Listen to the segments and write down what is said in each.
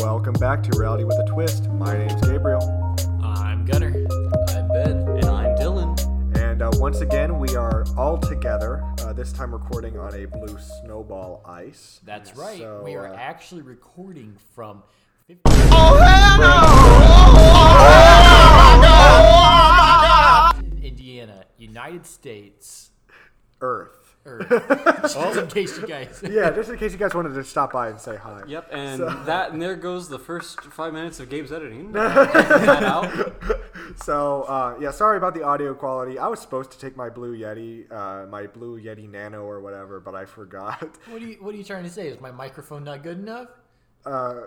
welcome back to Reality with a Twist. My name's Gabriel, I'm Gunner. I'm Ben. And I'm Dylan. and uh, once again we are all together. Uh, this time recording on a blue snowball ice. That's right. So, we are uh, actually recording from. 50- Indiana, United States. Earth. Or, just in case you guys. Yeah, just in case you guys wanted to stop by and say hi. Yep, and that and there goes the first five minutes of Gabe's editing. So uh, yeah, sorry about the audio quality. I was supposed to take my Blue Yeti, uh, my Blue Yeti Nano or whatever, but I forgot. What are you What are you trying to say? Is my microphone not good enough? Uh,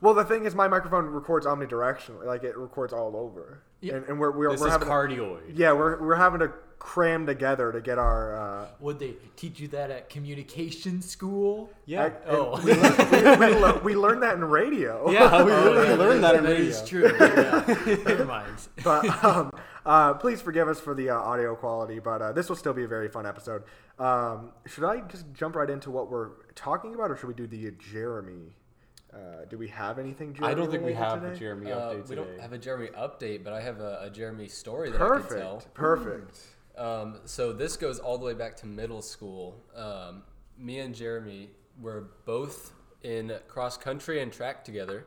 well, the thing is, my microphone records omnidirectionally, like it records all over, Yeah. and, and we're we're, This we're is having to- cardioid. yeah, we're we're having to cram together to get our. Uh, Would they teach you that at communication school? Yeah. and Oh. we, learned, we, we, lear- we learned that in radio. Yeah, we literally learned that in That radio. is true. Yeah. Never mind. but um, uh, please forgive us for the uh, audio quality. But uh, this will still be a very fun episode. Um, should I just jump right into what we're talking about, or should we do the Jeremy? Uh, do we have anything? Jeremy I don't think we have today? a Jeremy Uh, update we today. don't have a Jeremy update, but I have a, a Jeremy story that I can tell. Perfect. Perfect. Um, so this goes all the way back to middle school. Um, me and Jeremy were both in cross country and track together.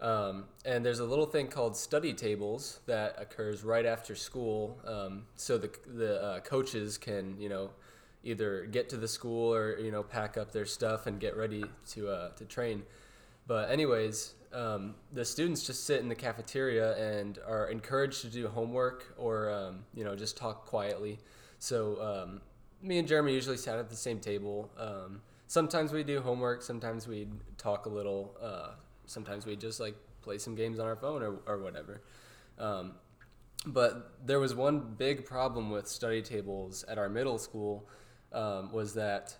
Um, and there's a little thing called study tables that occurs right after school, um, so the the uh, coaches can you know either get to the school or you know pack up their stuff and get ready to uh, to train. But anyways, um, the students just sit in the cafeteria and are encouraged to do homework or um, you know just talk quietly. So um, me and Jeremy usually sat at the same table. Um, sometimes we do homework. Sometimes we talk a little. Uh, sometimes we just like play some games on our phone or, or whatever. Um, but there was one big problem with study tables at our middle school was that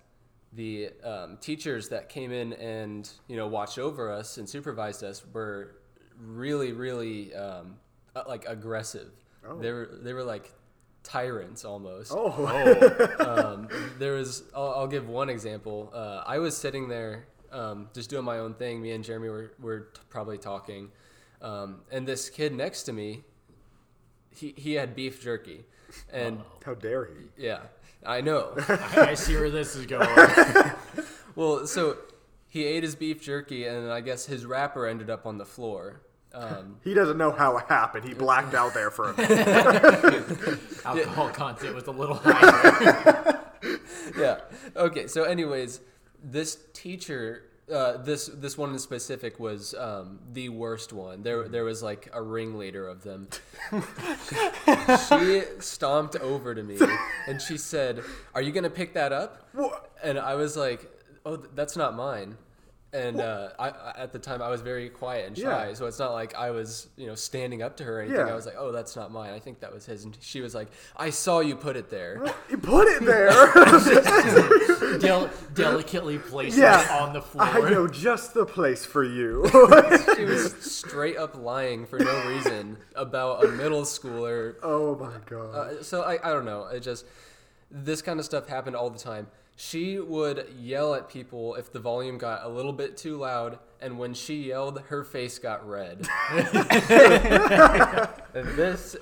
the um, teachers that came in and you know watched over us and supervised us were really really um, uh, like aggressive. They were they were like tyrants almost. Oh, um, there was I'll, I'll give one example. Uh, i was sitting there um, just doing my own thing. Me and jeremy were, were t- probably talking. Um, and this kid next to me he, he had beef jerky. And how dare he? yeah i know I, I see where this is going. well so he ate his beef jerky and i guess his wrapper ended up on the floor um, He doesn't know how it happened. He blacked out there for a minute. Alcohol content was a little higher. yeah. Okay. So, anyways, this teacher, uh, this this one in specific was um, the worst one. There there was like a ringleader of them. she stomped over to me and she said, "Are you gonna pick that up?" What? And I was like, "Oh, th- that's not mine." And uh, I, I, at the time, I was very quiet and shy, Yeah. so it's not like I was, you know, standing up to her or anything. Yeah. I was like, "Oh, that's not mine. I think that was his." And she was like, "I saw you put it there." You put it there. Del- delicately placed yeah, it on the floor. I know just the place for you. she was straight up lying for no reason about a middle schooler. oh my god. Uh, so I, I don't know. It just this kind of stuff happened all the time. She would yell at people if the volume got a little bit too loud, and when she yelled, her face got red. this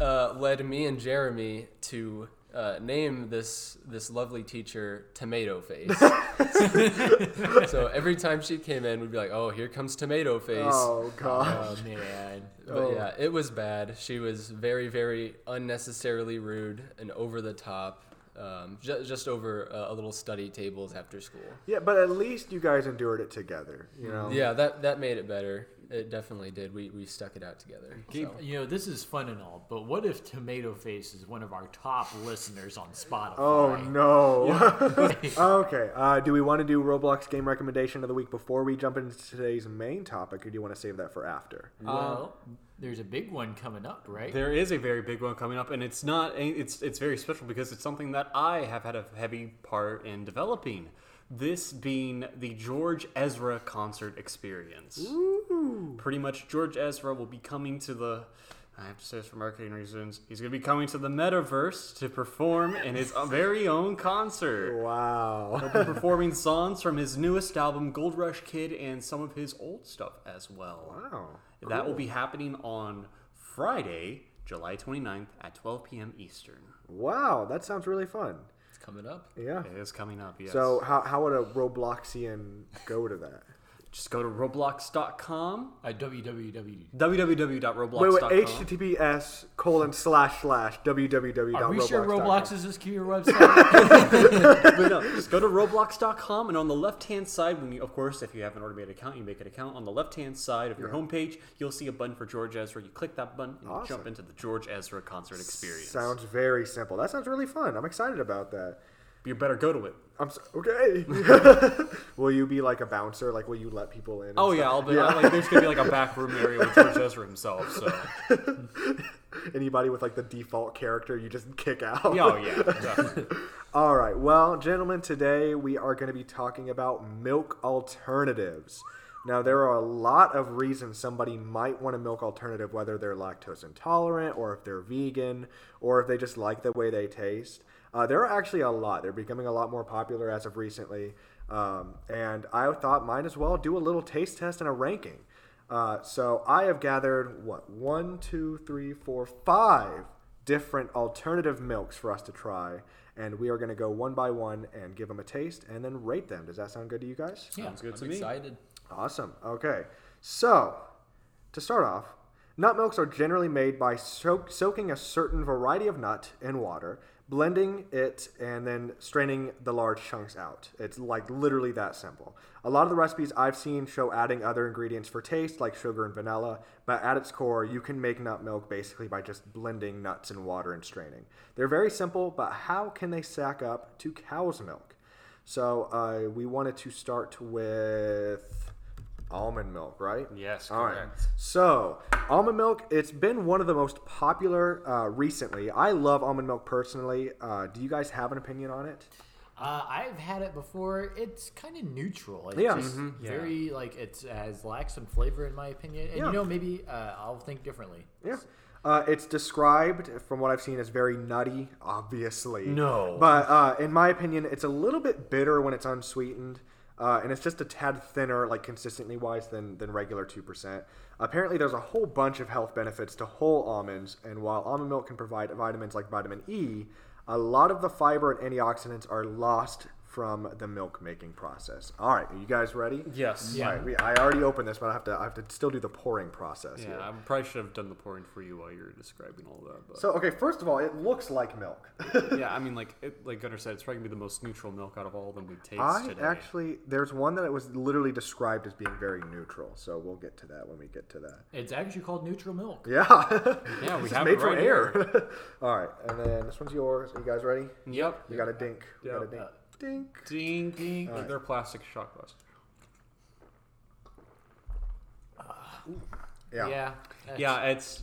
uh, led me and Jeremy to uh, name this this lovely teacher Tomato Face. so every time she came in, we'd be like, "Oh, here comes Tomato Face." oh god. oh man. But Oh. yeah, it was bad. She was very, very unnecessarily rude and over the top. Um, ju- just over uh, a little study tables after school. Yeah, but at least you guys endured it together. You know. Yeah, that that made it better. It definitely did. We we stuck it out together. Gabe, so. you know, this is fun and all, but what if Tomato Face is one of our top listeners on Spotify? Oh no. okay. Uh, do we want to do Roblox game recommendation of the week before we jump into today's main topic, or do you want to save that for after? Well, there's a big one coming up, right? There is a very big one coming up, and it's not. It's it's very special because it's something that I have had a heavy part in developing. This being the George Ezra concert experience. Pretty much, George Ezra will be coming to the I have to say this for marketing reasons. He's going to be coming to the metaverse to perform in his very own concert. Wow. He'll be performing songs from his newest album, Gold Rush Kid, and some of his old stuff as well. Wow. That will be happening on Friday, July 29th at 12 p.m. Eastern. Wow, that sounds really fun. It's coming up. Yeah. It is coming up, yes. So how, how would a Robloxian go to that? Just go to roblox.com, Uh, www. www.roblox.com. Wait, wait, HTTPS colon slash slash www. Are we sure Roblox is a secure website? but no, just go to roblox.com and on the left hand side, when you, of course, if you have an already made an account, you make an account. On the left hand side of your homepage, you'll see a button for George Ezra. You click that button and you Awesome. jump into the George Ezra concert experience. Sounds very simple. That sounds really fun. I'm excited about that. You better go to it. I'm so, okay. will you be like a bouncer? Like, will you let people in? Oh stuff? yeah, I'll be like there's gonna be like a back room area with George Ezra himself. So Anybody with like the default character, you just kick out. oh yeah, definitely. All right. Well, gentlemen, today we are going to be talking about milk alternatives. Now, there are a lot of reasons somebody might want a milk alternative, whether they're lactose intolerant, or if they're vegan, or if they just like the way they taste. Uh, there are actually a lot. They're becoming a lot more popular as of recently. Um, and I thought might as well do a little taste test and a ranking. Uh, so I have gathered, what, one, two, three, four, five different alternative milks for us to try, and we are going to go one by one and give them a taste and then rate them. Does that sound good to you guys? yeah. Sounds good I'm to me. excited. Awesome. Okay. So, to start off, nut milks are generally made by soak, soaking a certain variety of nut in water, blending it, and then straining the large chunks out. It's like literally that simple. A lot of the recipes I've seen show adding other ingredients for taste, like sugar and vanilla, but at its core, you can make nut milk basically by just blending nuts and water and straining. They're very simple, but how can they stack up to cow's milk? So uh, we wanted to start with almond milk, right? Yes, All right. correct. So almond milk, it's been one of the most popular uh, recently. I love almond milk personally. Uh, do you guys have an opinion on it? Uh, I've had it before. It's kind of neutral. It's Yeah. just very like it has lacks some flavor in my opinion. And Yeah. you know maybe uh, I'll think differently. Yeah. Uh, it's described, from what I've seen, as very nutty, obviously. No. But uh, in my opinion, it's a little bit bitter when it's unsweetened. Uh, and it's just a tad thinner, like consistently wise, than, than regular 2%. Apparently, there's a whole bunch of health benefits to whole almonds. And while almond milk can provide vitamins like vitamin E, a lot of the fiber and antioxidants are lost from the milk making process. All right, are you guys ready? Yes. Yeah. All right, we, I already opened this, but I have to I have to still do the pouring process. Yeah, here. I probably should have done the pouring for you while you were describing all that. But So okay, first of all, it looks like milk. yeah, I mean, like it, like Gunnar said, it's probably gonna be the most neutral milk out of all of them we taste I today. actually there's one that was literally described as being very neutral, so we'll get to that when we get to that. It's actually called neutral milk. Yeah, Yeah, we it's have made it from right air. all right, and then this one's yours. Are you guys ready? Yep. You got a dink. You got a Yep. dink. Uh, Dink. Ding ding. They're plastic shot glasses. Yeah. Yeah. that's- Yeah, it's.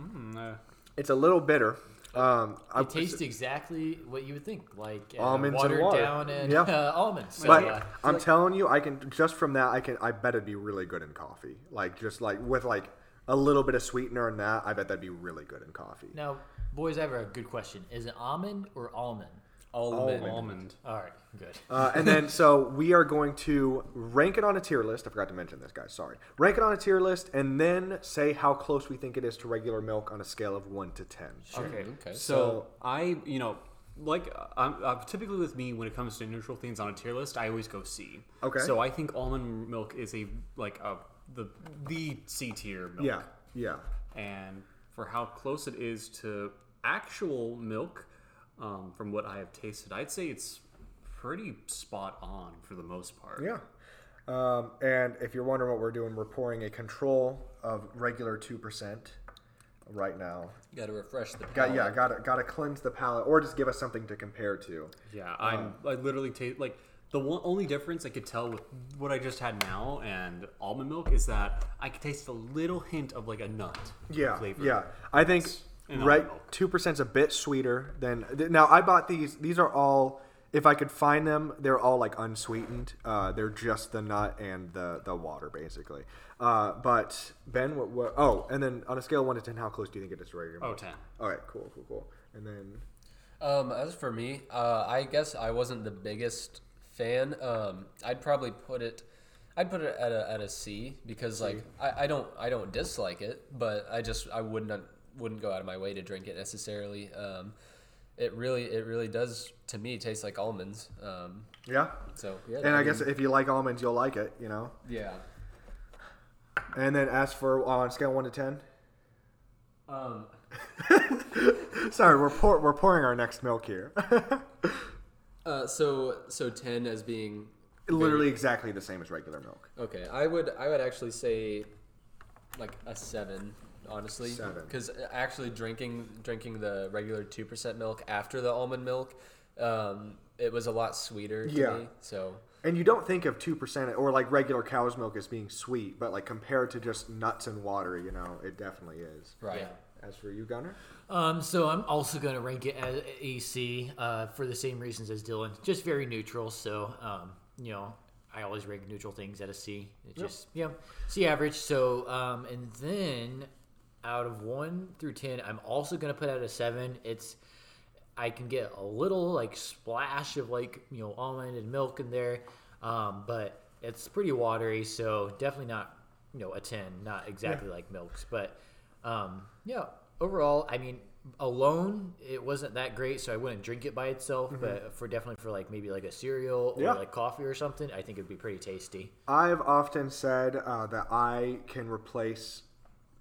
Mm, uh, It's a little bitter. Um, I, It tastes exactly what you would think, like uh, Almonds and watered water. down and Yeah. uh, almonds. So, but uh, I'm telling you, I can just from that, I can. I bet it'd be really good in coffee. Like just like with like a little bit of sweetener in that, I bet that'd be really good in coffee. now, boys, I have a good question. Is it almond or almond? Almond. almond. All right, good. Uh, and then, so we are going to rank it on a tier list. I forgot to mention this, guys. Sorry. Rank it on a tier list, and then say how close we think it is to regular milk on a scale of one to ten. Okay. Okay. So, So- I, you know, like I'm, uh, typically with me when it comes to neutral things on a tier list, I always go C. Okay. So I think almond milk is a like a the the C tier milk. Yeah, yeah. And for how close it is to actual milk, um, from what I have tasted, I'd say it's pretty spot on for the most part. Yeah. Um, and if you're wondering what we're doing, we're pouring a control of regular two percent right now. Got to refresh the. Got yeah, got to got to cleanse the palate, or just give us something to compare to. Yeah, I'm. I literally taste like the one only difference I could tell with what I just had now and almond milk is that I could taste a little hint of like a nut Yeah, flavor. yeah. I think in right almond milk. two percent's a bit sweeter than now. I bought these. These are all if I could find them, they're all like unsweetened. Uh, they're just the nut and the the water basically. Uh, but Ben, what, what? Oh, and then on a scale of one to ten, how close do you think it is to regular Oh, 10. All right, cool, cool, cool. And then Um, as for me, uh, I guess I wasn't the biggest fan. Um, I'd probably put it, I'd put it at a, at a C because like I, I don't I don't dislike it, but I just I wouldn't wouldn't go out of my way to drink it necessarily. Um, it really it really does to me taste like almonds. Um, yeah, so yeah. and I mean, guess if you like almonds, you'll like it. You know. yeah. And then as for on a scale one to ten, Um, sorry, we're pour, we're pouring our next milk here. uh, so so ten as being Literally exactly the same as regular milk. Okay, I would I would actually say like a seven, honestly, Seven. because actually drinking drinking the regular two percent milk after the almond milk, um, it was a lot sweeter to Yeah. me. So And you don't think of two percent or like regular cow's milk as being sweet, but like compared to just nuts and water, you know, it definitely is. right, Yeah. As for you, Gunner, Um, so I'm also going to rank it as AC uh, for the same reasons as Dylan. Just very neutral. So, um, you know, I always rank neutral things at a C. It's just, yeah, C average. So, um, and then out of 1 through 10, I'm also going to put out a 7. It's, I can get a little like splash of like, you know, almond and milk in there. Um, but it's pretty watery. So definitely not, you know, a 10, not exactly like milks. But, um, yeah, overall, I mean, alone it wasn't that great, so I wouldn't drink it by itself. But for definitely for like maybe like a cereal or Yeah. like coffee or something, I think it'd be pretty tasty. I've often said uh, that I can replace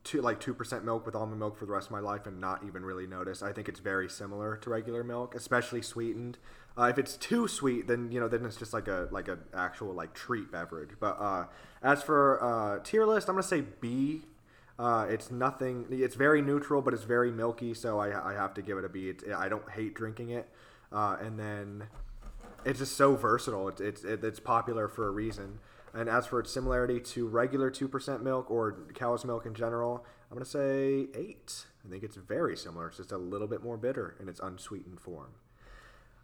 two like two percent milk with almond milk for the rest of my life and not even really notice. I think it's very similar to regular milk, especially sweetened. Uh, if it's too sweet, then you know then it's just like a like an actual like treat beverage. But uh, as for uh, tier list, I'm gonna say B. Uh, it's nothing. It's very neutral, but it's very milky, so I, I have to give it a B. It's, I don't hate drinking it, uh, and then it's just so versatile. It's it's it's popular for a reason. And as for its similarity to regular two percent milk or cow's milk in general, I'm gonna say eight. I think it's very similar. It's just a little bit more bitter in its unsweetened form.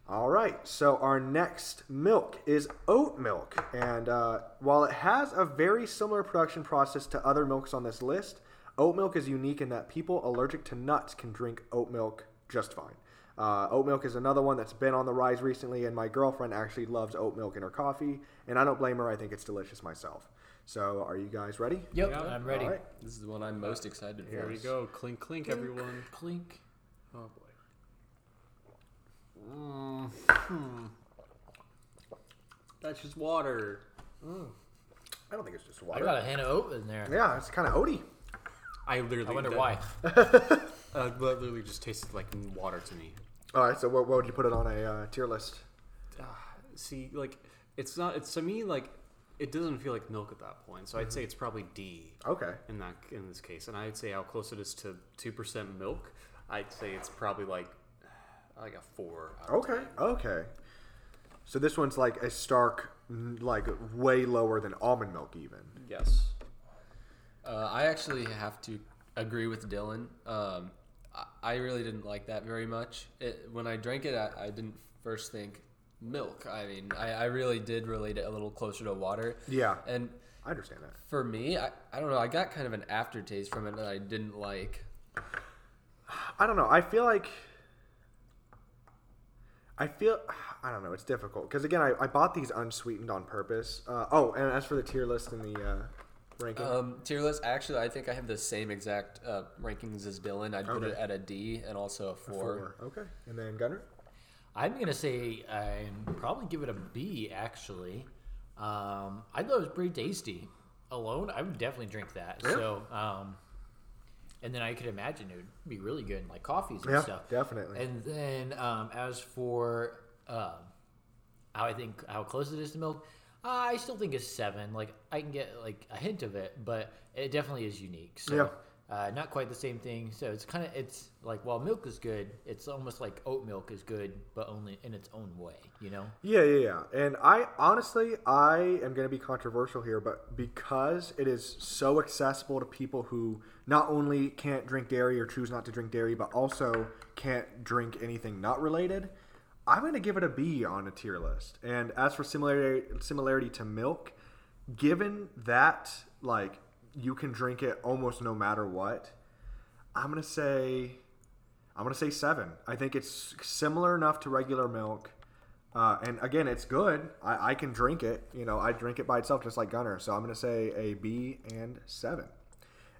All right, so our next milk is oat milk, and uh, while it has a very similar production process to other milks on this list, oat milk is unique in that people allergic to nuts can drink oat milk just fine. Uh, oat milk is another one that's been on the rise recently, and my girlfriend actually loves oat milk in her coffee, and I don't blame her. I think it's delicious myself. So, are you guys ready? Yep, Yeah. I'm ready. All right. this is the one I'm most excited for. Here we go. Clink, clink, everyone. Clink. Oh boy. Mm, hmm. That's just water. I don't think it's just water. I got a hint of oat in there. Yeah, it's kind of oaty. I literally. I wonder that- why. Uh, that literally just tasted like water to me. All right, so what, what would you put it on a uh, tier list? See, like it's not. It's to me like it doesn't feel like milk at that point. So I'd say it's probably D Okay. in that in this case. And I'd say how close it is to two percent milk. I'd say it's probably like like a four. out of Okay. Okay. So this one's like a stark, like way lower than almond milk, even. Yes. Uh, I actually have to agree with Dylan. Um, I, really didn't like that very much. It, when I drank it, I, I didn't first think milk. I mean, I, I really did relate it a little closer to water. Yeah, And I understand that. for me, I, I don't know. I got kind of an aftertaste from it that I didn't like. I don't know. I feel like. I feel. I don't know. It's difficult because again, I, I bought these unsweetened on purpose. Uh, oh, and as for the tier list and the uh, ranking, Um, tier list. Actually, I think I have the same exact uh, rankings as Dylan. I'd put Okay. it at a D and also a four. four. Okay, and then Gunner. I'm gonna say I'm probably give it a B. Actually, um, I thought it was pretty tasty. Alone, I would definitely drink that. Yeah. So, um, and then I could imagine it would be really good in like coffees and Yeah, stuff. definitely. And then um, as for um, how I think how close it is to milk, I still think it's seven. Like I can get like a hint of it, but it definitely is unique. So Yeah. uh, not quite the same thing. So it's kind of it's like while milk is good, it's almost like oat milk is good, but only in its own way. You know? Yeah, yeah, yeah. And I honestly, I am going to be controversial here, but because it is so accessible to people who not only can't drink dairy or choose not to drink dairy, but also can't drink anything nut related, I'm going to give it a B on a tier list. And as for similarity similarity to milk, given that like you can drink it almost no matter what, I'm going to say I'm going to say 7. I think it's similar enough to regular milk. Uh, and again, it's good. I, I can drink it. You know, I drink it by itself just like Gunner. So I'm going to say a B and 7.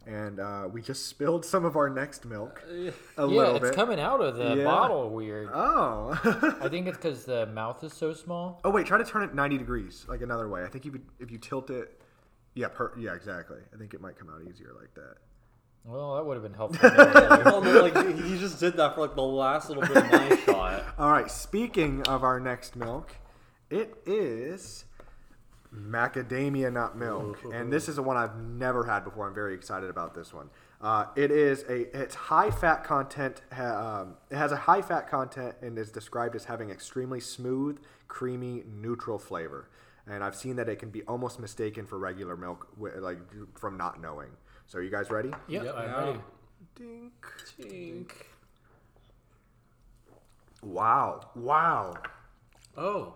And uh, we just spilled some of our next milk a yeah, little it's bit. coming out of the Yeah. bottle weird. Oh. I think it's because the mouth is so small. oh wait, try to turn it 90 degrees, like another way. I think if you if you tilt it, yeah, per, yeah, exactly. I think it might come out easier like that. Well, that would have been helpful. Well, no, like he just did that for like the last little bit of my shot. All right. Speaking of our next milk, it is macadamia nut milk, and this is the one I've never had before. I'm very excited about this one. Uh, it is a it's high fat content. Um, it has a high fat content and is described as having extremely smooth, creamy, neutral flavor. And I've seen that it can be almost mistaken for regular milk, like from not knowing. So, are you guys ready? yep, Yep. I'm Yeah. ready. Dink. Tink. Wow! Wow! Oh.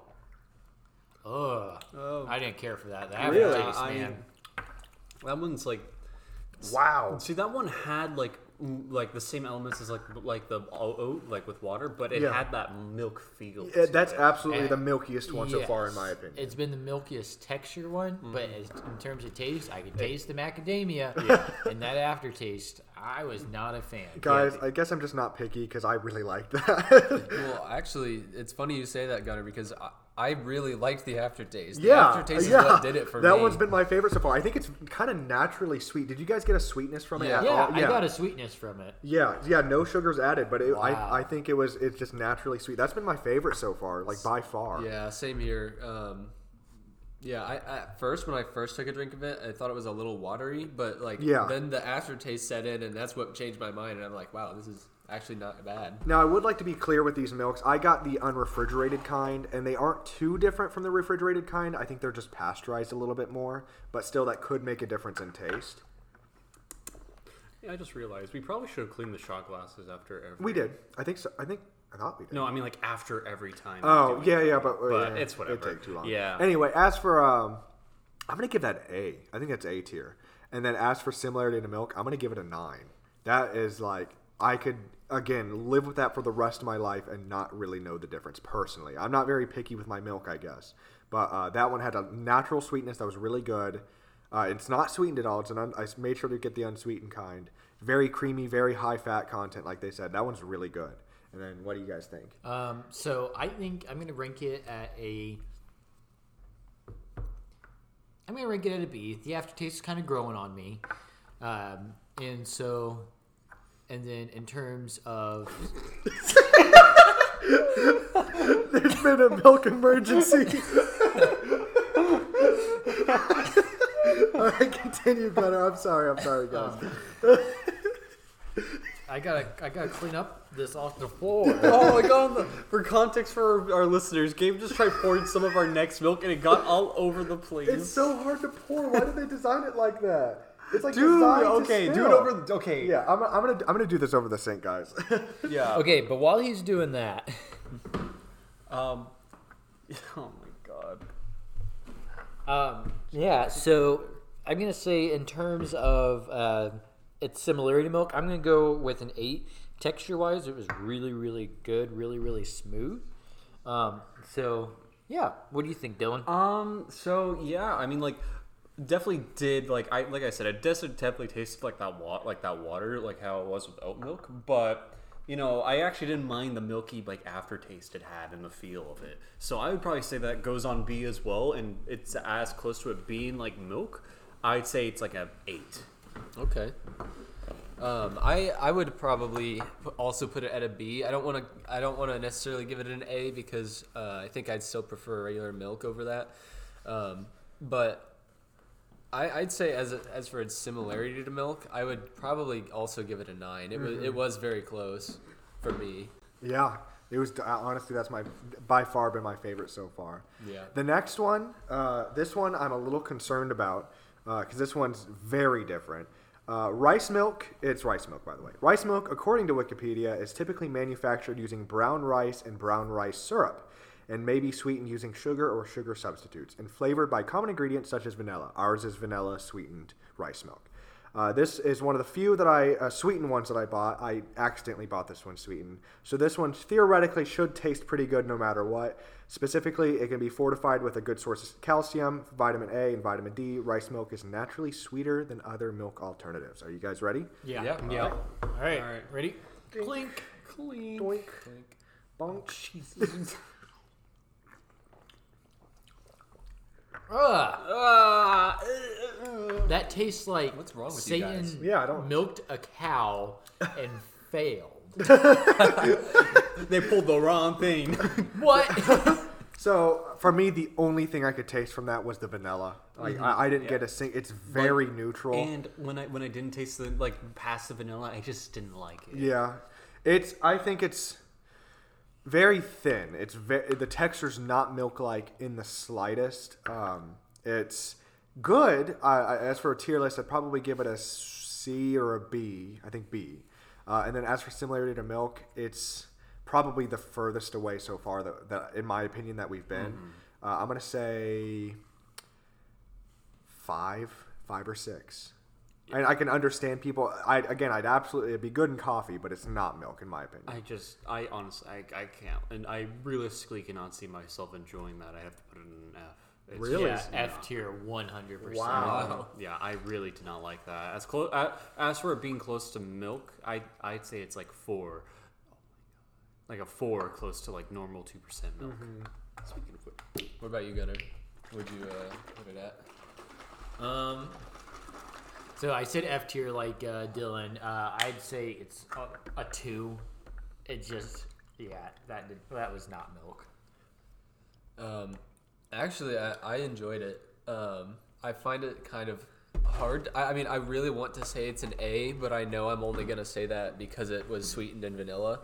Ugh. Oh. I didn't care for that. That Really? taste, I- man. That one's like Wow! See, that one had like like the same elements as like like the oat, like with water, but it Yeah. had that milk feel. Yeah, to that's it. absolutely the milkiest one so far, in Yes. my opinion. It's been the milkiest texture one, but Mm-hmm. as, in terms of taste, I can taste the macadamia. And that aftertaste, I was not a fan. Guys, I guess I'm just not picky because I really like that. Well, actually, it's funny you say that, Gunner, because I, I really liked the aftertaste. The yeah, aftertaste yeah. is what did it for that me. That one's been my favorite so far. I think it's kind of naturally sweet. Did you guys get a sweetness from it? Yeah. at Yeah, all? I got a sweetness from it. Yeah, yeah, no sugars added, but it, Wow. I, I think it was it's just naturally sweet. That's been my favorite so far, like by far. Yeah, same here. Um, yeah, I at first when I first took a drink of it, I thought it was a little watery, but like Yeah. then the aftertaste set in, and that's what changed my mind. And I'm like, wow, this is actually not bad. Now I would like to be clear with these milks. I got the unrefrigerated kind, and they aren't too different from the refrigerated kind. I think they're just pasteurized a little bit more, but still that could make a difference in taste. Yeah, I just realized we probably should have cleaned the shot glasses after every. We did. I think so. I think I thought we did. No, I mean like after every time. Oh yeah, yeah, but, But yeah, it's whatever. It'd take too long. Yeah. Anyway, as for um, I'm gonna give that A. I think that's A tier. And then as for similarity to milk, I'm gonna give it a nine. That is like I could again live with that for the rest of my life and not really know the difference personally. I'm not very picky with my milk, I guess, but uh, that one had a natural sweetness that was really good. Uh, it's not sweetened at all. It's an un- I made sure to get the unsweetened kind. Very creamy, very high fat content, like they said. That one's really good. And then, what do you guys think? Um, so I think I'm gonna rank it at a. I'm gonna rank it at a B. The aftertaste is kind of growing on me, um, and so, and then in terms of There's been a milk emergency. All right, continue, Gunnar. I'm sorry. I'm sorry, guys. Um, I gotta I gotta clean up this off the floor. Oh my god! For context for our listeners, Gabe just tried pouring some of our next milk and it got all over the place. it's so hard to pour. Why did they design it like that? It's like Dude, designed to okay, do it over. The, okay, Yeah, I'm, I'm gonna I'm gonna do this over the sink, guys. yeah. Okay, but while he's doing that, Um. Oh my god. Um, yeah, so I'm gonna say in terms of uh, its similarity to milk, I'm gonna go with an eight. Texture wise, it was really, really good, really, really smooth. Um, so yeah, what do you think, Dylan? Um. So yeah, I mean, like, definitely did like I like I said, it definitely tasted like that water, like that water, like how it was with oat milk. But you know, I actually didn't mind the milky like aftertaste it had and the feel of it. So I would probably say that goes on B as well, and it's as close to it being like milk. I'd say it's like a eight. Okay. Um, I I would probably also put it at a B. I don't want to I don't want to necessarily give it an A because uh, I think I'd still prefer regular milk over that. Um, but I, I'd say as a, as for its similarity to milk, I would probably also give it a nine. It was it was very close for me. yeah, it was honestly that's my by far been my favorite so far. Yeah. The next one, uh, this one I'm a little concerned about because this one's very different. Uh, rice milk, it's rice milk, by the way. Rice milk, according to Wikipedia, is typically manufactured using brown rice and brown rice syrup, and may be sweetened using sugar or sugar substitutes, and flavored by common ingredients such as vanilla. Ours is vanilla sweetened rice milk. Uh, this is one of the few that I uh, sweetened ones that I bought. I accidentally bought this one sweetened, so this one theoretically should taste pretty good no matter what. Specifically, it can be fortified with a good source of calcium, vitamin A, and vitamin D. Rice milk is naturally sweeter than other milk alternatives. Are you guys ready? Yeah. Yeah. Yeah. All right. All right. Ready? Clink. Clean. Doink. Clink. Bonk. Ugh. Ah, That tastes like What's wrong with you Satan guys? Yeah, I don't- milked a cow and failed. they pulled the wrong thing. what? So for me, the only thing I could taste from that was the vanilla. Like I, I didn't get a sing. It's very neutral. and when I when I didn't taste the like past the vanilla, I just didn't like it. Yeah, it's. I think it's very thin. It's very the texture's not milk like in the slightest. Um, it's good. I, I, as for a tier list, I'd probably give it a C or a B. I think B. Uh, and then as for similarity to milk, it's probably the furthest away so far that, that in my opinion, that we've been. Uh, I'm gonna say five, five or six. And I can understand people. I again, I'd absolutely it'd be good in coffee, but it's not milk in my opinion. I just, I honestly, I, I can't, and I realistically cannot see myself enjoying that. I have to put it in an F. It's Really? Yeah, F tier, one hundred percent. Wow. Yeah, I really do not like that. As close as for it being close to milk, I I'd say it's like four, like a four, close to like normal two percent milk. Speaking of which, What about you, Gunnar? Would you uh, put it at? Um. So I said F tier like uh, Dylan. Uh, I'd say it's a, a two. It just yeah that did, that was not milk. Um, actually, I, I enjoyed it. Um, I find it kind of hard. I, I mean, I really want to say it's an A, but I know I'm only gonna say that because it was sweetened in vanilla.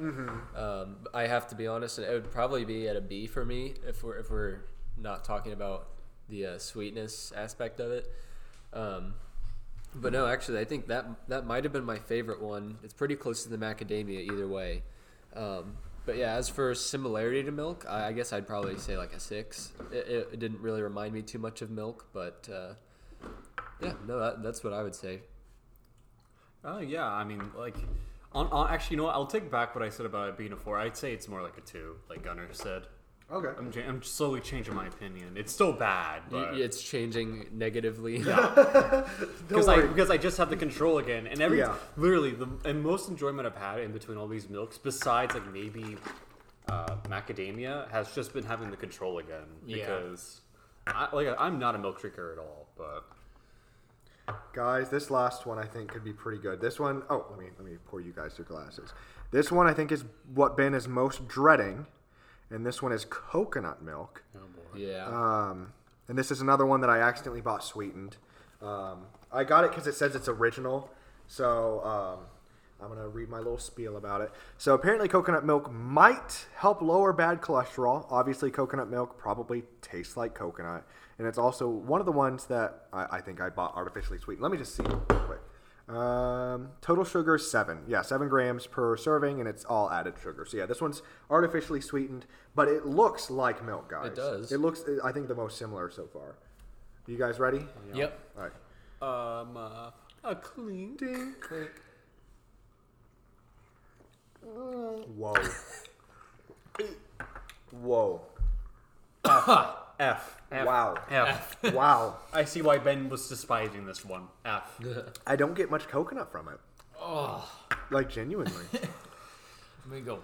Um, I have to be honest, and it would probably be at a B for me if we're if we're not talking about the uh, sweetness aspect of it. Um, but no, actually, I think that that might have been my favorite one. It's pretty close to the macadamia either way. Um, but yeah, as for similarity to milk, I, I guess I'd probably say like a six. It, it, it didn't really remind me too much of milk, but uh, yeah, no, that, that's what I would say. oh yeah, I mean like, on, on actually, you know what? I'll take back what I said about it being a four. I'd say it's more like a two, like Gunnar said. Okay. I'm cha- I'm slowly changing my opinion. It's still bad, but It's changing negatively. because I worry. because I just have the control again, and every Yeah. literally the and most enjoyment I've had in between all these milks, besides like maybe uh, macadamia, has just been having the control again Yeah. because I, like I'm not a milk drinker at all, but Guys, this last one I think could be pretty good. This one, oh, let me let me pour you guys your glasses. This one I think is what Ben is most dreading, and this one is coconut milk. oh boy. yeah. Um, and this is another one that I accidentally bought sweetened. Um, I got it because it says it's original. So um, I'm going to read my little spiel about it. So apparently, coconut milk might help lower bad cholesterol. Obviously, coconut milk probably tastes like coconut. And it's also one of the ones that I, I think I bought artificially sweetened. Let me just see real quick. Um, total sugar is seven. Yeah, seven grams per serving, and it's all added sugar. So yeah, this one's artificially sweetened, but it looks like milk, guys. It does. It looks, I think, the most similar so far. You guys ready? Yep. All right. Um, uh, a clean Whoa. Whoa. F. Wow. F. Wow. I see why Ben was despising this one. F. I don't get much coconut from it. Oh, Like genuinely. I'm gonna go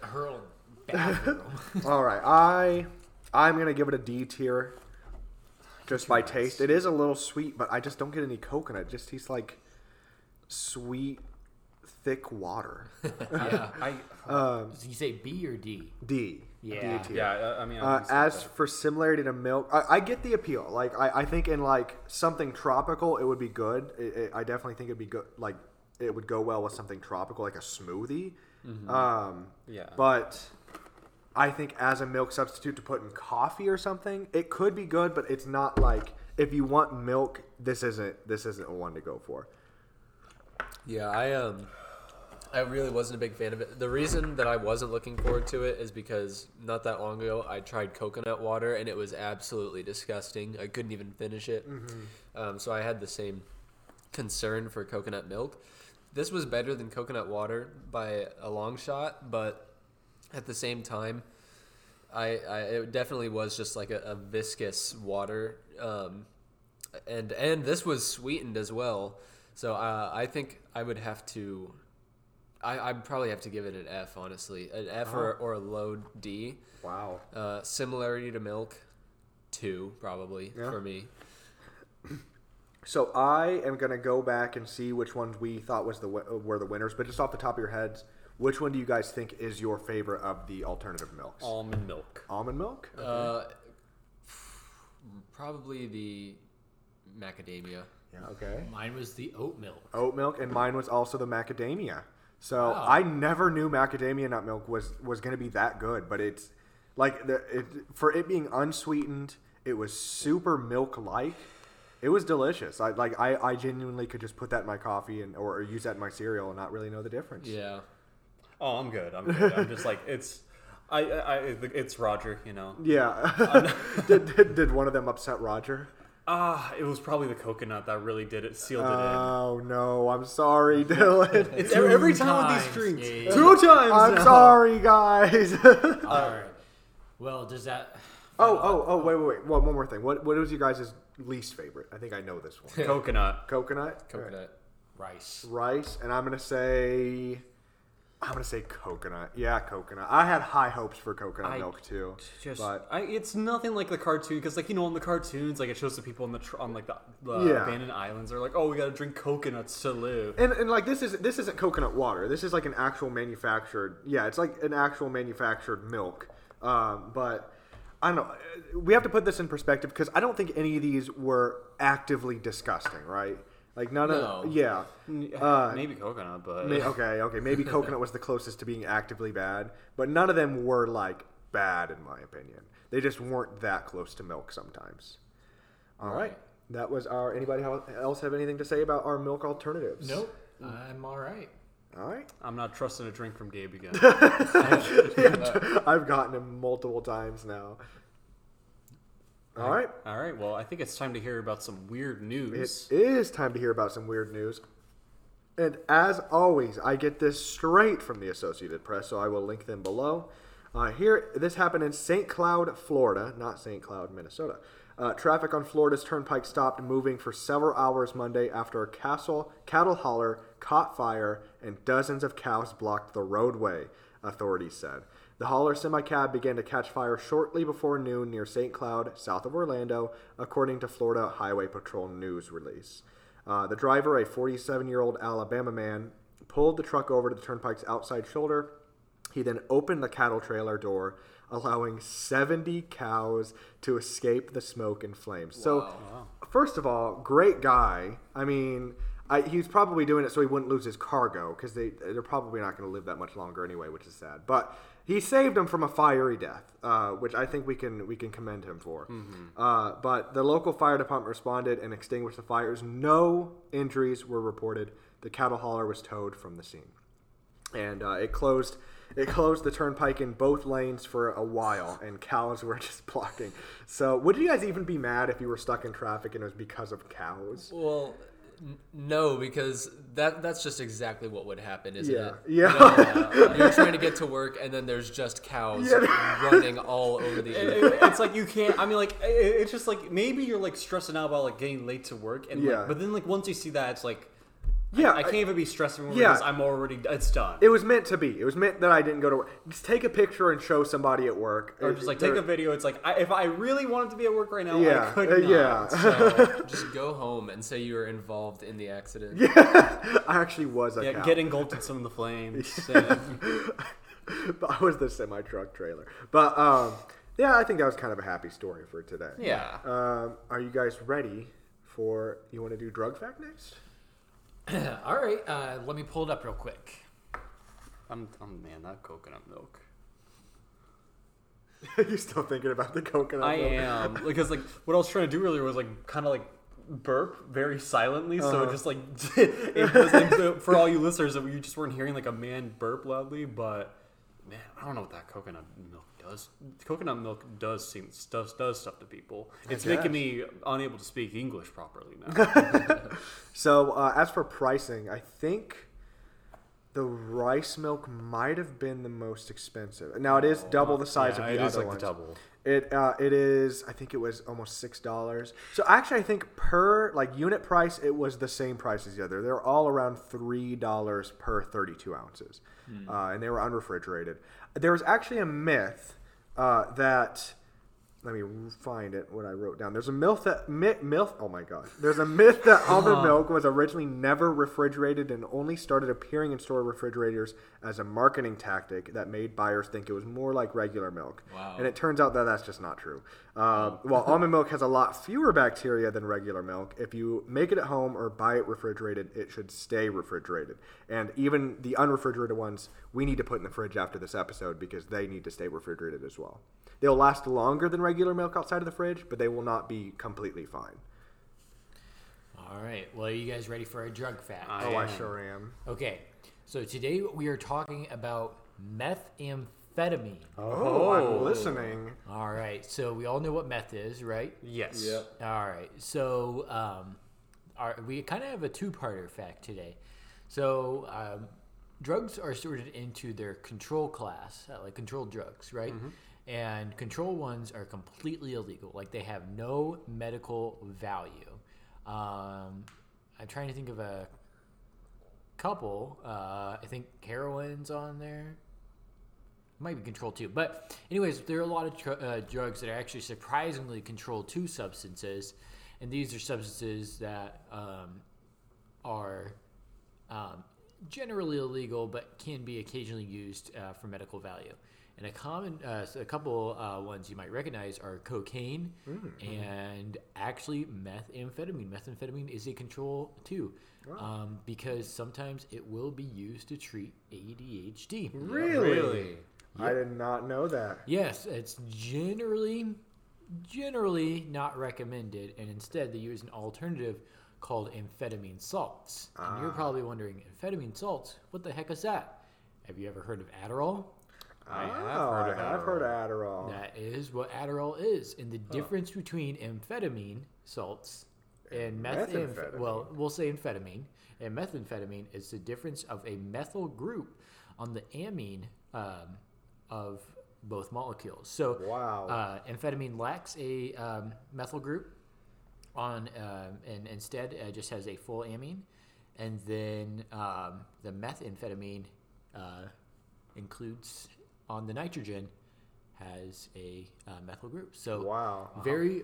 hurl bathroom. All right. I I'm gonna give it a D tier. Just by taste, it is a little sweet, but I just don't get any coconut. It just tastes like sweet, thick water. yeah. I. Did you say B or D? D. Yeah. D. Yeah. uh, I mean. Uh, as but- for similarity to milk, I, I get the appeal. Like I, I think in like something tropical, it would be good. It, it, I definitely think it'd be good. Like it would go well with something tropical, like a smoothie. Um, Yeah. But I think as a milk substitute to put in coffee or something, it could be good. But it's not like if you want milk, this isn't this isn't one to go for. Yeah, I um, I really wasn't a big fan of it. The reason that I wasn't looking forward to it is because not that long ago I tried coconut water and it was absolutely disgusting. I couldn't even finish it. Um, so I had the same concern for coconut milk. This was better than coconut water by a long shot, but at the same time, I, I it definitely was just like a, a viscous water, um, and and this was sweetened as well. So uh, I think I would have to, I I'd probably have to give it an F honestly, an F or, or a low D. Wow. Uh, similarity to milk, two probably Yeah. for me. So I am gonna go back and see which ones we thought was the were the winners. But just off the top of your heads, which one do you guys think is your favorite of the alternative milks? Almond milk. Almond milk. Uh, probably the macadamia. yeah. Okay. Mine was the oat milk. Oat milk, and mine was also the macadamia. So Wow. I never knew macadamia nut milk was was gonna be that good, but it's like the it for it being unsweetened, it was super milk like. It was delicious. I like I, I genuinely could just put that in my coffee and or, use that in my cereal and not really know the difference. Yeah. Oh, I'm good. I'm good. I'm just like it's, I, I, I it's Roger. You know. Yeah. did, did, did one of them upset Roger? Ah, it was probably the coconut that really did it, sealed it in. Oh no, I'm sorry, Dylan. It's every, every Two time with times, these drinks. Gabe. Two times. I'm now. sorry, guys. oh, All right. Well, does that? oh, oh, oh, wait, wait, wait. One, one more thing. What, what was you guys' least favorite? I think I know this one. Coconut. Coconut, Coconut. Rice. rice, and I'm gonna say, I'm gonna say coconut. Yeah, coconut. I had high hopes for coconut I milk too, Just, but I, it's nothing like the cartoon because, like you know, in the cartoons, like it shows the people on the tr- on like the, the Yeah. abandoned islands are like, oh, we gotta drink coconuts to live. and, and like this is this isn't coconut water. This is like an actual manufactured. Yeah, it's like an actual manufactured milk. Um, but I don't know. We have to put this in perspective because I don't think any of these were actively disgusting, right? Like none No. of yeah. Uh, Maybe coconut, but May- okay, okay. Maybe coconut was the closest to being actively bad, but none of them were like bad in my opinion. They just weren't that close to milk sometimes. All right. Right. That was our. Anybody else have anything to say about our milk alternatives? Nope. I'm all right. All right. I'm not trusting a drink from Gabe again. I've gotten him multiple times now. All right. All right, well, I think it's time to hear about some weird It news. is time to hear about some weird news. And as always, I get this straight from the Associated Press, so I will link them below. Uh, here, this happened in St. Cloud, Florida, not St. Cloud, Minnesota. Uh, traffic on Florida's turnpike stopped moving for several hours Monday after a castle, cattle hauler caught fire and dozens of cows blocked the roadway, authorities said. The hauler semi cab began to catch fire shortly before noon near St. Cloud, south of Orlando, according to Florida Highway Patrol news release. Uh, the driver, a 47 year old Alabama man, pulled the truck over to the turnpike's outside shoulder. He then opened the cattle trailer door, allowing 70 cows to escape the smoke and flames. So, first of all, great guy. I mean, I, he was probably doing it so he wouldn't lose his cargo because they they're probably not going to live that much longer anyway, which is sad. But he saved him from a fiery death, uh, which I think we can we can commend him for. Uh, but the local fire department responded and extinguished the fires. No injuries were reported. The cattle hauler was towed from the scene and uh, it closed it closed the turnpike in both lanes for a while and cows were just blocking so would you guys even be mad if you were stuck in traffic and it was because of cows Well, no, because that that's just exactly what would happen, isn't Yeah. it? Yeah. You know, uh, you're trying to get to work, and then there's just cows running all over the. It- it- it's like you can't. I mean, like it- it's just like maybe you're like stressing out about like getting late to work, and Yeah. like, but then like once you see that, it's like yeah I can't even be stressing anymore Yeah. because I'm already it's done. it was meant to be it was meant that i didn't go to work just take a picture and show somebody at work or just like take a video. It's like I, if I really wanted to be at work right now, yeah I could uh, not. yeah So just go home and say you were involved in the accident. Yeah, i actually was a Yeah, cow. get engulfed in some of the flames. but i was the semi truck trailer but um yeah i think that was kind of a happy story for today Yeah. um are you guys ready for you want to do drug fact next all right. Uh, let me pull it up real quick. I'm, I'm man, that coconut milk. you still thinking about the coconut I milk? am because like what I was trying to do earlier was like kind of like burp very silently, so Uh-huh. it just like it was like for all you listeners, you just weren't hearing like a man burp loudly. But man, I don't know what that coconut milk does. Coconut milk does seem does does stuff to people. It's making me unable to speak English properly now. So uh, as for pricing, I think the rice milk might have been the most expensive. Now it is double the size Yeah, of the it other is like ones. the double. It uh, it is. I think it was almost six dollars. So actually, I think per like unit price, it was the same price as the other. They're all around three dollars per thirty-two ounces, uh, and they were unrefrigerated. There was actually a myth uh, that. Let me find it. What I wrote down. There's a myth that myth. myth oh my gosh. There's a myth that almond milk was originally never refrigerated and only started appearing in store refrigerators as a marketing tactic that made buyers think it was more like regular milk. Wow. And it turns out that that's just not true. Um, while almond milk has a lot fewer bacteria than regular milk, if you make it at home or buy it refrigerated, it should stay refrigerated. And even the unrefrigerated ones, we need to put in the fridge after this episode because they need to stay refrigerated as well. They'll last longer than regular milk outside of the fridge, but they will not be completely fine. All right. Well, are you guys ready for a drug fact? I oh, I sure am. okay. So today we are talking about methamphetamine. Oh, I'm listening. All right. So we all know what meth is, right? Yes. Yep. All right. So um, our, we kind of have a two-parter fact today. So um, drugs are sorted into their control class, uh, like controlled drugs, right? And control ones are completely illegal. Like they have no medical value. Um, I'm trying to think of a couple. Uh, I think heroin's on there might be control two. But anyways, there are a lot of tr- uh, drugs that are actually surprisingly control two substances, and these are substances that um, are um, generally illegal, but can be occasionally used uh, for medical value. And a common, uh, so a couple uh, ones you might recognize are cocaine and actually methamphetamine. Methamphetamine is a control two, um, because sometimes it will be used to treat ADHD. Really? Really? I did not know that. Yes, it's generally generally not recommended, and instead they use an alternative called amphetamine salts. And you're probably wondering, amphetamine salts? What the heck is that? Have you ever heard of Adderall? I have oh, heard of I have heard of Adderall. That is what Adderall is, and the difference between amphetamine salts and methamphetamine. methamphetamine. Well, we'll say amphetamine and methamphetamine is the difference of a methyl group on the amine um, of both molecules. So, Wow. uh, amphetamine lacks a um, methyl group on, um, and instead uh, just has a full amine, and then um, the methamphetamine uh, includes on the nitrogen has a uh, methyl group. So Wow. very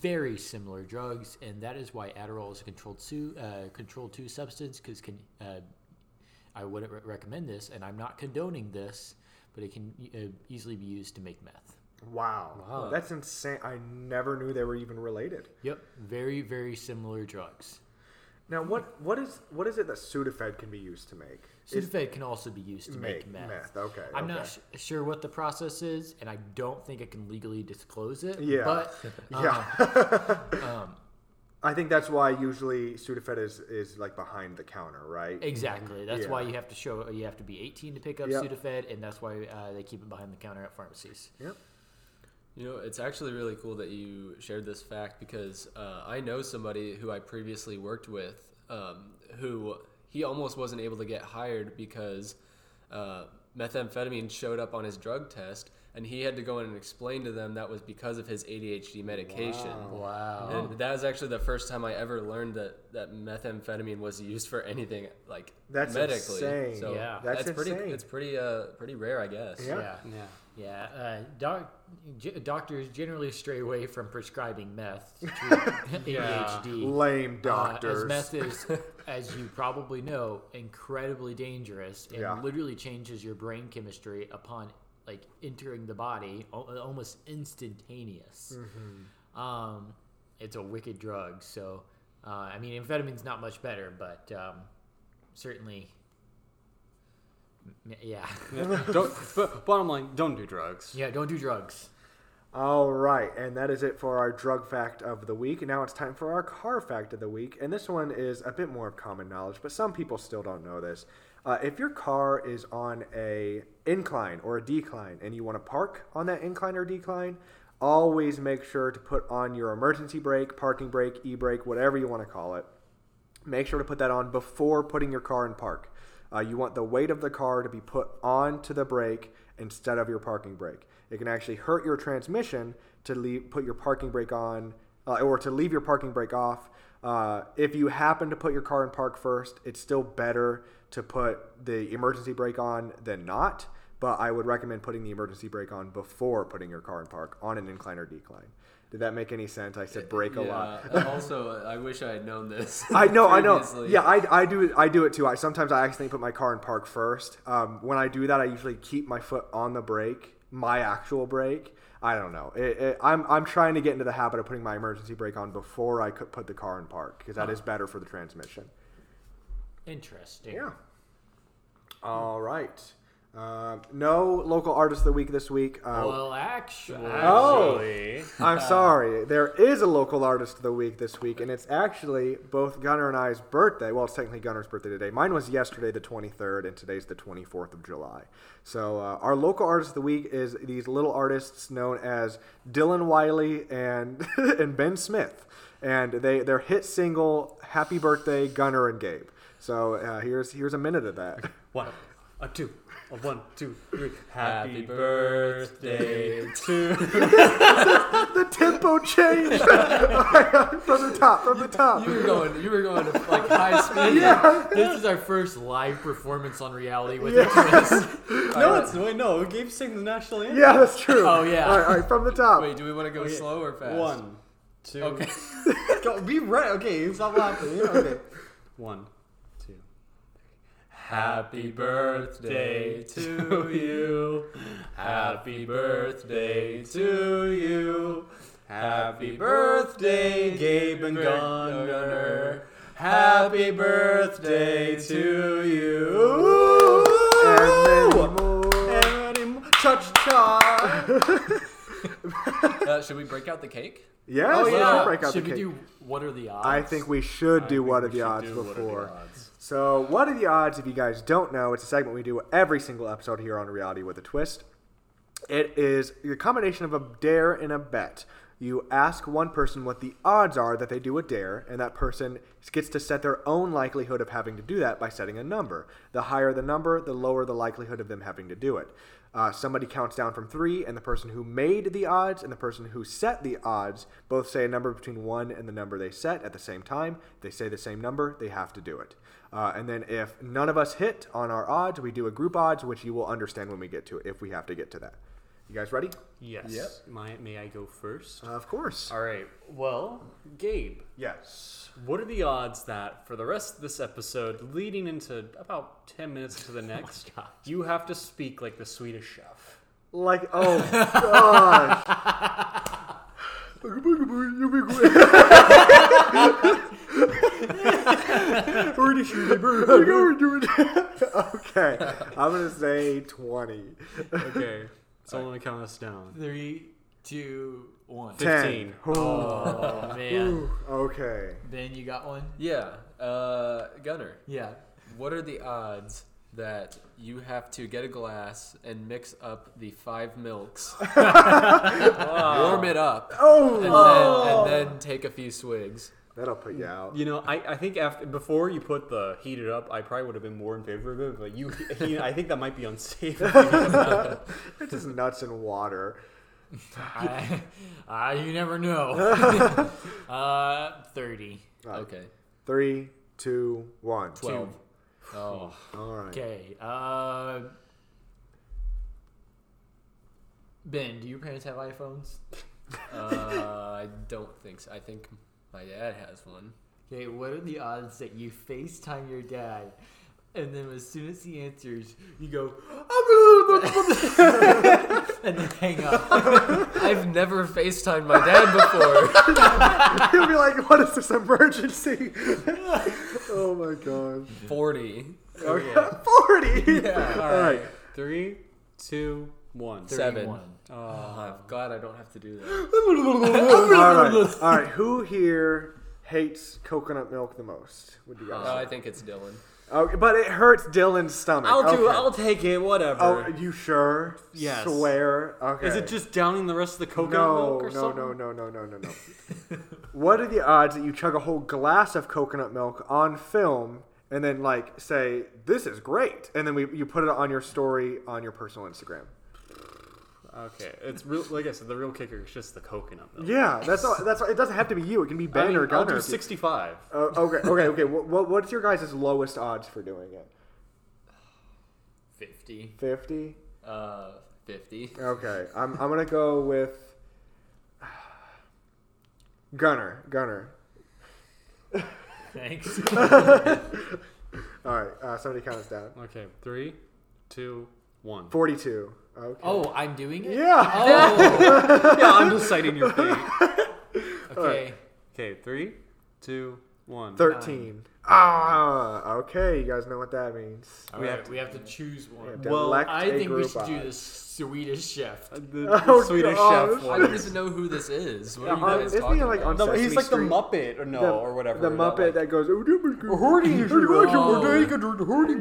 very similar drugs, and that is why Adderall is a controlled two uh, controlled two substance because can uh, I wouldn't re- recommend this, and I'm not condoning this, but it can uh, easily be used to make meth. Wow. Wow. That's insane. I never knew they were even related. Yep, very very similar drugs. Now, what what is what is it that Sudafed can be used to make? Is- Sudafed can also be used to make, make meth. meth, okay, I'm okay. not sh- sure what the process is, and I don't think I can legally disclose it. Yeah. But yeah. um, I think that's why usually Sudafed is is like behind the counter, right? exactly. That's why you have to show you have to be 18 to pick up Yep. Sudafed, and that's why uh, they keep it behind the counter at pharmacies. Yep. You know, it's actually really cool that you shared this fact because uh, I know somebody who I previously worked with um, who he almost wasn't able to get hired because uh, methamphetamine showed up on his drug test and he had to go in and explain to them that was because of his ADHD medication. Wow. And that was actually the first time I ever learned that, that methamphetamine was used for anything like That's medically. insane. So Yeah. That's pretty insane. it's pretty uh pretty rare, I guess. Yeah. Yeah. Yeah. Yeah, uh, doc, g- doctors generally stray away from prescribing meth to treat ADHD. Lame Uh, doctors. as meth is, as you probably know, incredibly dangerous and Yeah. literally changes your brain chemistry upon like entering the body, al- almost instantaneous. Mm-hmm. Um, it's a wicked drug. So, uh, I mean, amphetamine's not much better, but um, certainly, m- yeah, don't, but bottom line, don't do drugs. yeah. Don't do drugs. All right, and that is it for our drug fact of the week. Now it's time for our car fact of the week, and this one is a bit more of common knowledge, but some people still don't know this. Uh, if your car is on a incline or a decline, and you want to park on that incline or decline, always make sure to put on your emergency brake, parking brake, e-brake, whatever you want to call it. Make sure to put that on before putting your car in park. Uh, you want the weight of the car to be put onto the brake instead of your parking brake. It can actually hurt your transmission to leave, put your parking brake on uh, or to leave your parking brake off. Uh, if you happen to put your car in park first, it's still better to put the emergency brake on than not. But I would recommend putting the emergency brake on before putting your car in park on an incline or decline. Did that make any sense? I said brake a lot. Also, I wish I had known this. I know, I know. Yeah, I, I do it. I do it too. I sometimes I accidentally put my car in park first. Um, when I do that, I usually keep my foot on the brake, my actual brake. I don't know. It, it, I'm I'm trying to get into the habit of putting my emergency brake on before I could put the car in park because that is better for the transmission. Interesting. Yeah. All right. Um, no local artist of the week this week. Uh, Well, actually, Oh. I'm sorry. There is a local artist of the week this week, and it's actually both Gunnar and I's birthday. Well, it's technically Gunnar's birthday today. Mine was yesterday, the 23rd, and today's the 24th of July. So uh, our local artist of the week is these little artists known as Dylan Wiley and and Ben Smith, and they their hit single "Happy Birthday, Gunnar and Gabe." So uh, here's here's a minute of that. one, a two, a one, two, three. Happy birthday to the tempo changed from the top, from the top. you. Were going, you were going to like high speed. Yeah. this is our first live performance on reality with Yeah. a twist. No, it's wait, no. Gabe sang the national anthem. Yeah, that's true. Oh, yeah. All right, all right from the top. Wait, do we want to go Okay. slow or fast? One, two. Okay. Go, be right. Okay, stop laughing. Okay. One, two. Happy birthday to you. Happy birthday to you. Happy birthday, Gabe and Gunnar. Happy birthday to you. And many more. And many more. Cha cha. Uh, should we break out the cake? Yes, Oh, we yeah. should break out Should the we cake. do what are the odds? I think we should do what are the odds before. So, what are the odds? If you guys don't know, it's a segment we do every single episode here on Reality with a Twist. It is a combination of a dare and a bet. You ask one person what the odds are that they do a dare, and that person gets to set their own likelihood of having to do that by setting a number. The higher the number, the lower the likelihood of them having to do it. Uh, somebody counts down from three, and the person who made the odds and the person who set the odds both say a number between one and the number they set at the same time. They say the same number, they have to do it. Uh, and then if none of us hit on our odds, we do a group odds, which you will understand when we get to it, if we have to get to that. You guys ready? Yes. Yep. My, may I go first? of course. All right. Well, Gabe, Yes. what are the odds that for the rest of this episode, leading into about 10 minutes to the oh next, you have to speak like the Swedish chef? Like, oh, oh gosh. okay, I'm gonna say 20. Okay. So I'm going to count us down. Three, two, one. 10. Oh man. Okay. Ben, you got one? Yeah. Uh, Gunner, Yeah. what are the odds that you have to get a glass and mix up the five milks, warm it up, Oh, and, then, and then take a few swigs? That'll put you out. You know, I, I think after before you put the heated up, I probably would have been more in favor of it. But you, he, I think that might be unsafe. It's just nuts and water. I, I, you never know. uh, 30. Okay. Three, two, one. Twelve. Oh. All right. Okay. Uh, ben, do your parents have iPhones? Uh, I don't think so. I think my dad has one. Okay, what are the odds that you FaceTime your dad and then as soon as he answers, you go, and then hang up? I've never FaceTimed my dad before. He'll be like, "What is this emergency?" oh my gosh. Forty. Okay. Forty. Yeah. All right. Three, two, one. Seven. 31. Oh, I'm oh. glad I don't have to do that. all right, all right. Who here hates coconut milk the most? Would you guys? Oh, say? I think it's Dylan. Okay, but it hurts Dylan's stomach. I'll do. Okay. I'll take it. Whatever. Oh, you sure? Yes. Swear. Okay. Is it just downing the rest of the coconut no, milk or no, something? no, no, no, no, no, no. what are the odds that you chug a whole glass of coconut milk on film and then like say this is great, and then we you put it on your story on your personal Instagram? Okay, it's real. Like I said, the real kicker is just the coconut milk. Yeah, that's all, that's all, it. Doesn't have to be you. It can be Ben I mean, or I'll do sixty-five. Uh, okay, okay, okay. What, what, what's your guys' lowest odds for doing it? 50. Fifty. Uh, 50. Okay, I'm I'm gonna go with Gunner. Gunner. Thanks. All right, uh, somebody count us down. Okay, three, two, one. Forty-two. Okay. oh, I'm doing it? Yeah. Oh, yeah, I'm just citing your fate. okay. Okay, three, two, one. Thirteen. Ah, okay. You guys know what that means. All We right, have to- we have to choose We one. have to Well, elect I a think we group should do the Swedish chef. Uh, The, Oh, Swedish gosh. chef I one. don't even know who this is. What Yeah, are you on- guys isn't he, talking like, on about? No, he's Sesame like the Street. Muppet, or no, the, or whatever. The that, Muppet like- that goes. Oh.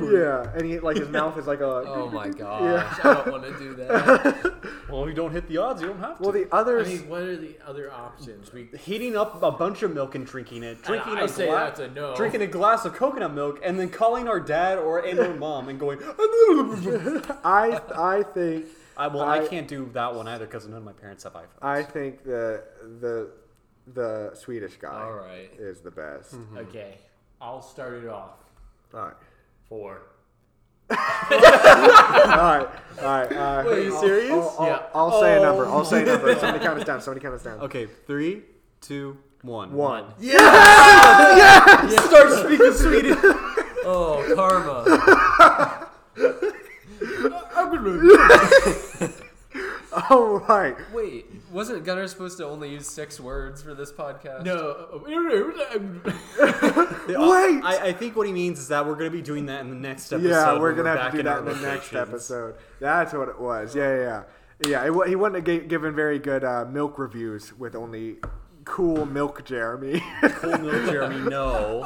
Yeah, and he like his mouth is like a. Oh my gosh, I don't want to do that. Well, if you don't hit the odds, you don't have to. Well, the I mean, what are the other options? We Heating up a bunch of milk and drinking it, drinking I a say gla- that's a no. drinking a glass of coconut milk, and then calling our dad or and our mom and going. I I think I, well, I, I- can't do that one either because none of my parents have iPhones. I think the the the Swedish guy All right. is the best. okay, I'll start it off. All right. Four. All right, all right. Uh, Wait, are you I'll- serious? I'll, I'll, Yeah. I'll say a number. I'll say a number. Somebody count us down. Somebody count us down. okay, three, two, one. one. Yeah. One. Start speaking Swedish. Oh, karma. All right. Wait, wasn't Gunnar supposed to only use six words for this podcast? No. Wait. I, I think what he means is that we're going to be doing that in the next episode. Yeah, we're gonna have to do that in the next episode. That's what it was. Yeah, yeah, yeah. Yeah, it, he wouldn't have given very good uh, milk reviews with only cool milk Jeremy. Cool milk, Jeremy, no.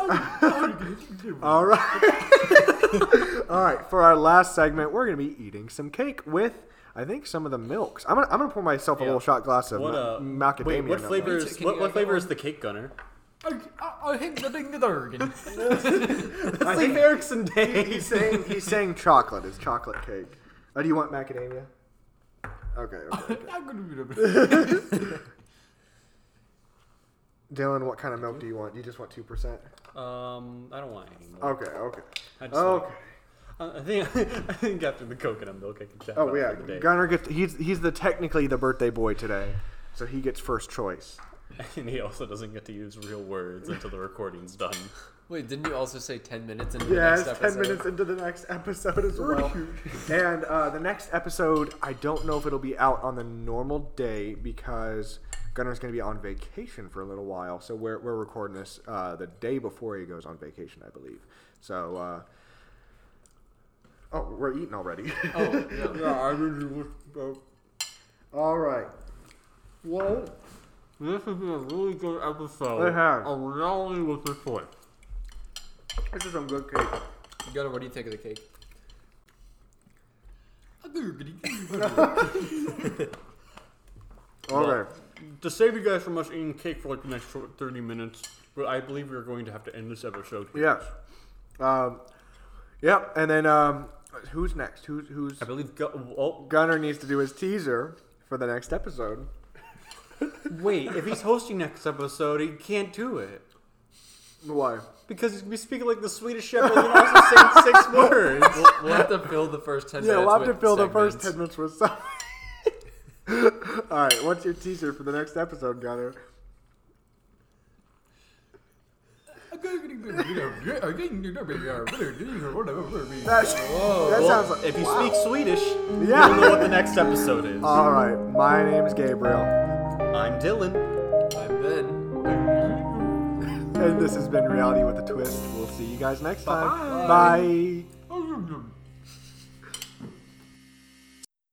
All right. All right. For our last segment, we're gonna be eating some cake with, I think, some of the milks. I'm gonna, I'm gonna pour myself a Yeah. little shot glass of What, ma- uh, macadamia. wait, what flavor is what, what flavor is the cake, Gunner? I think the ding the durgan. It's like Erickson He's Days. saying he's saying chocolate is chocolate cake. Oh, do you want macadamia? Okay. okay, okay. Dylan, what kind of milk do you want? You just want two percent? Um, I don't want any more. Okay. Okay. I just Okay. want- I think I think after the coconut milk, I can chat Oh about yeah, for the day. Gunner gets he's he's the technically the birthday boy today, so he gets first choice. And he also doesn't get to use real words until the recording's done. Wait, didn't you also say 10 minutes into the next it's episode? ten minutes into the next episode as well. and uh, the next episode, I don't know if it'll be out on the normal day because Gunner's going to be on vacation for a little while. So we're we're recording this uh, the day before he goes on vacation, I believe. So. Uh, Oh, we're eating already. Oh, yeah. All right. Well, this has been a really good episode. It has. Of reality with the foot. This is some good cake. Gunnar, what do you think of the cake? I do, bitty. Okay. To save you guys from us eating cake for like the next 30 minutes, but I believe we're going to have to end this episode. here. Yes. Um, yep. And then um, who's next? Who's who's I believe. Gu- oh, Gunner needs to do his teaser for the next episode. wait, if he's hosting next episode, he can't do it. Why? Because he's gonna be speaking like the Swedish chef, and then also saying six words. We'll, we'll have to fill the first 10 Yeah, minutes we'll have to with fill the first segments. ten minutes with something. All right. What's your teaser for the next episode, Gunner? That, that sounds like. If you speak Swedish, Yeah. you'll know what the next episode is. All right. My name is Gabriel, I'm Dylan. I'm Ben. and this has been Reality with a Twist. We'll see you guys next time. Bye. Bye.